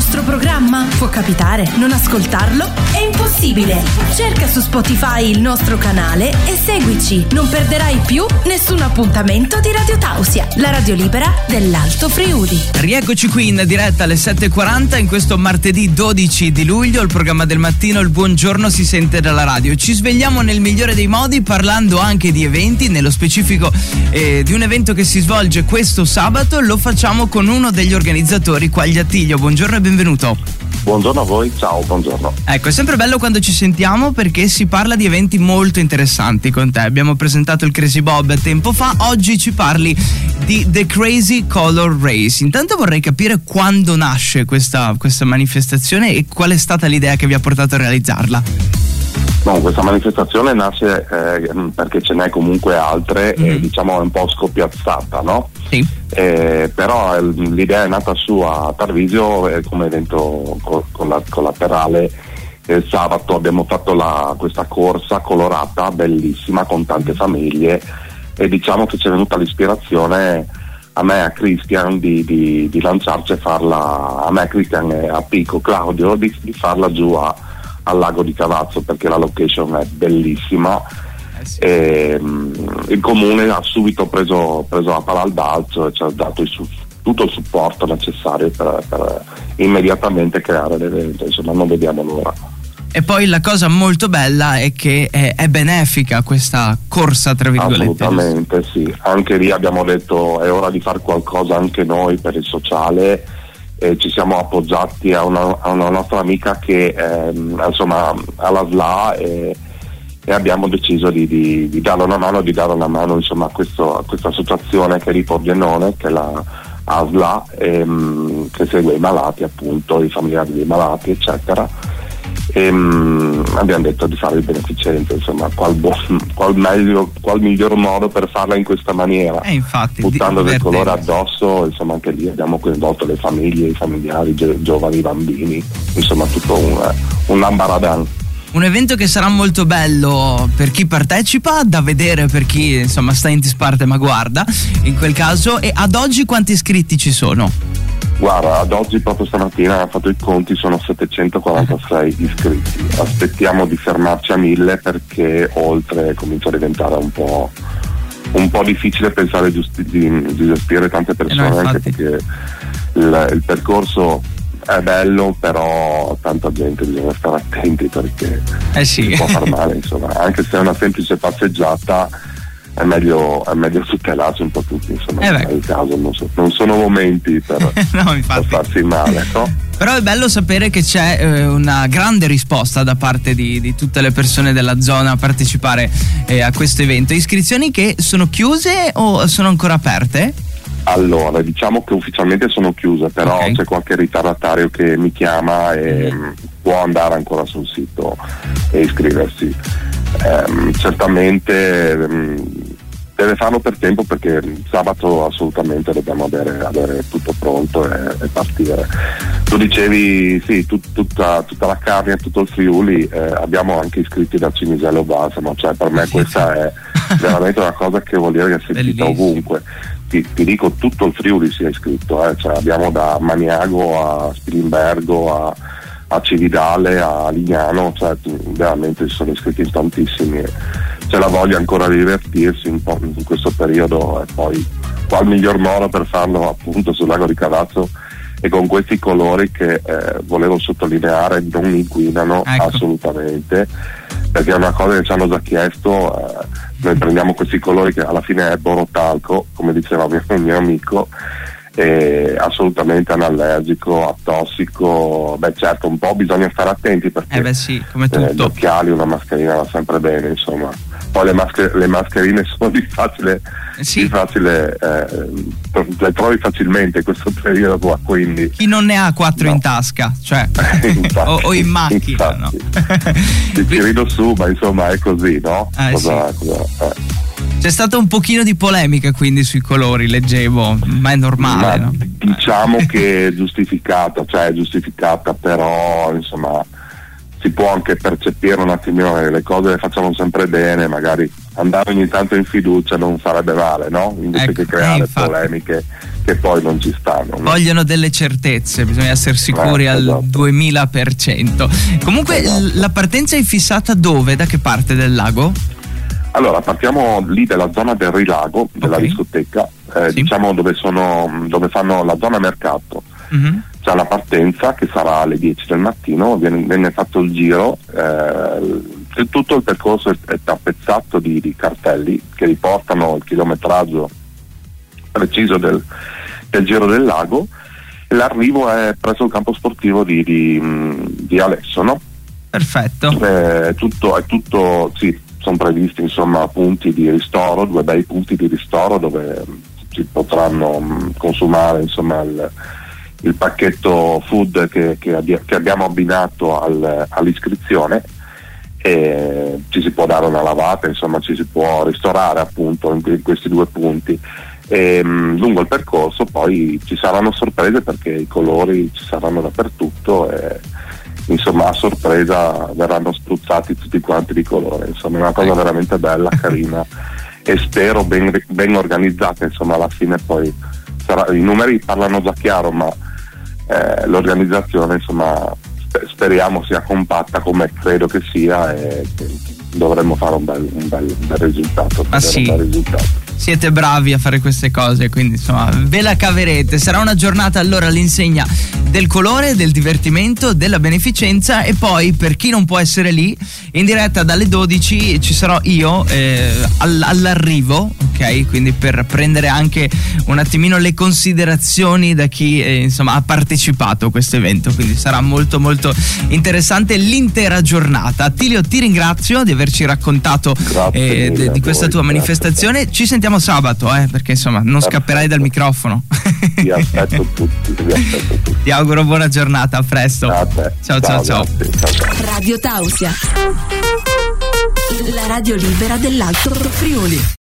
nostro programma? Può capitare. Non ascoltarlo? È impossibile. Cerca su Spotify il nostro canale e seguici. Non perderai più nessun appuntamento di Radio Tausia, la radio libera dell'Alto Friuli. Rieccoci qui in diretta alle 7.40 in questo martedì 12 di luglio, il programma del mattino, il buongiorno si sente dalla radio. Ci svegliamo nel migliore dei modi parlando anche di eventi, nello specifico eh, di un evento che si svolge questo sabato, lo facciamo con uno degli organizzatori, Quagli Attiglio. Buongiorno e benvenuto. Buongiorno a voi, ciao, buongiorno. Ecco, è sempre bello quando ci sentiamo perché si parla di eventi molto interessanti con te. Abbiamo presentato il Crazy Bob tempo fa, oggi ci parli di The Crazy Color Race. Intanto vorrei capire quando nasce questa, questa manifestazione e qual è stata l'idea che vi ha portato a realizzarla. No, questa manifestazione nasce eh, perché ce n'è comunque altre mm. e diciamo è un po' scoppiazzata, no? Sì. Eh, però eh, l'idea è nata su a Tarvisio eh, come evento co- collaterale. Il sabato abbiamo fatto la, questa corsa colorata bellissima con tante famiglie e diciamo che ci è venuta l'ispirazione a me e a Christian di, di, di lanciarci e farla, a me Christian e a Pico Claudio di, di farla giù a al lago di Cavazzo perché la location è bellissima. Eh sì. e, um, il comune ha subito preso, preso la palla al balzo e ci ha dato il, tutto il supporto necessario per, per immediatamente creare l'evento, insomma non vediamo l'ora. E poi la cosa molto bella è che è, è, benefica questa corsa, tra virgolette. Assolutamente sì, anche lì abbiamo detto è ora di fare qualcosa anche noi per il sociale eh, ci siamo appoggiati a una, a una nostra amica che ehm, insomma ha la SLA e, e abbiamo deciso di, di, di, darle una mano, di dare una mano insomma, a, questo, a questa associazione che è di Pordenone, che è la ASLA, ehm, che segue i malati appunto, i familiari dei malati eccetera e um, abbiamo detto di fare il beneficente, insomma, qual, bo- qual, meglio, qual miglior modo per farla in questa maniera, eh, infatti, buttando del colore addosso, insomma anche lì abbiamo coinvolto le famiglie, i familiari, i giovani, i bambini, insomma tutto un, un ambaradan. Un evento che sarà molto bello per chi partecipa, da vedere per chi insomma sta in disparte ma guarda in quel caso. E ad oggi quanti iscritti ci sono? Guarda, ad oggi proprio stamattina ho fatto i conti, sono 746 iscritti. Aspettiamo di fermarci a 1000 perché oltre comincia a diventare un po', un po difficile pensare di, di, di gestire tante persone, eh no, anche perché il, il percorso è bello, però tanta gente bisogna stare attenti perché eh sì. può far male, insomma. Anche se è una semplice passeggiata è meglio, è meglio tutelarsi un po' tutti, insomma, eh nel caso non, so, non, sono momenti per, no, per farsi male, no? Però è bello sapere che c'è eh, una grande risposta da parte di, di, tutte le persone della zona a partecipare eh, a questo evento. Iscrizioni che sono chiuse o sono ancora aperte? Allora, diciamo che ufficialmente sono chiuse, però okay. c'è qualche ritardatario che mi chiama e mm. può andare ancora sul sito e iscriversi. Um, certamente um, deve farlo per tempo perché sabato assolutamente dobbiamo avere, avere tutto pronto e, e, partire. Tu dicevi sì, tut, tutta, tutta, la carne, tutto il Friuli, eh, abbiamo anche iscritti da Cinisello Balsamo, cioè per me questa è veramente una cosa che vuol dire che è sentita ovunque. Ti, ti, dico tutto il Friuli si è iscritto, eh, cioè abbiamo da Maniago a Spilimbergo a a Cividale, a Lignano, cioè veramente si sono iscritti in tantissimi. C'è la voglia ancora di divertirsi in, in questo periodo e poi qual miglior modo per farlo appunto sul lago di Cavazzo e con questi colori che eh, volevo sottolineare non inquinano ecco. assolutamente perché è una cosa che ci hanno già chiesto eh, noi prendiamo questi colori che alla fine è borotalco come diceva mio, mio amico è assolutamente anallergico, atossico, beh certo un po' bisogna stare attenti perché eh beh sì, come tutto. Eh, gli occhiali, una mascherina va sempre bene insomma, poi le, masker- le mascherine sono di facile, eh sì. di facile eh, le trovi facilmente in questo periodo qua quindi chi non ne ha quattro no. in tasca cioè infatti, o, o, in macchina no? ti, ti rido su ma insomma è così no? Eh, cosa, sì. cosa, eh. C'è stata un pochino di polemica quindi sui colori, leggevo, ma è normale. Ma no? Diciamo che è giustificata, cioè è giustificata, però insomma si può anche percepire un attimino che le cose le facciamo sempre bene, magari andare ogni tanto in fiducia non sarebbe male, no? Invece ecco, che creare eh, polemiche che poi non ci stanno. No? Vogliono delle certezze, bisogna essere sicuri eh, al esatto. 2000%. Comunque esatto. la partenza è fissata dove? Da che parte del lago? Allora, partiamo lì della zona del rilago, della okay. discoteca, eh, sì. diciamo dove, sono, dove fanno la zona mercato. Mm-hmm. C'è la partenza che sarà alle 10 del mattino, viene, viene fatto il giro, eh, tutto il percorso è, è tappezzato di, di, cartelli che riportano il chilometraggio preciso del, del giro del lago l'arrivo è presso il campo sportivo di, di, di Alesso, no? Perfetto. Eh, tutto, è tutto, sì, sono previsti insomma punti di ristoro, due bei punti di ristoro dove si potranno mh, consumare insomma il, il pacchetto food che, che, abbia, che abbiamo abbinato al, all'iscrizione e ci si può dare una lavata, insomma ci si può ristorare appunto in, in questi due punti. E, mh, lungo il percorso poi ci saranno sorprese perché i colori ci saranno dappertutto e insomma a sorpresa verranno spruzzati tutti quanti di colore, insomma è una cosa ecco. veramente bella, carina e spero ben, ben organizzata, insomma alla fine poi sarà, i numeri parlano già chiaro ma eh, l'organizzazione insomma speriamo sia compatta come credo che sia e dovremmo fare un bel, un bel, un bel risultato. Ah, sì. bel risultato siete bravi a fare queste cose, quindi insomma ve la caverete. Sarà una giornata allora all'insegna del colore, del divertimento, della beneficenza e poi per chi non può essere lì, in diretta dalle 12 ci sarò io eh, all'arrivo, ok? Quindi per prendere anche un attimino le considerazioni da chi eh, insomma ha partecipato a questo evento, quindi sarà molto molto interessante l'intera giornata. Attilio ti ringrazio di averci raccontato eh, de, di questa tua manifestazione. Ci sentiamo sabato, eh, perché insomma non scapperai dal microfono. Ti aspetto tutti, ti aspetto tutti. Auguro buona giornata, a presto. A ciao, ciao, ciao, ciao. Radio Tausia. La radio libera dell'Alto Friuli.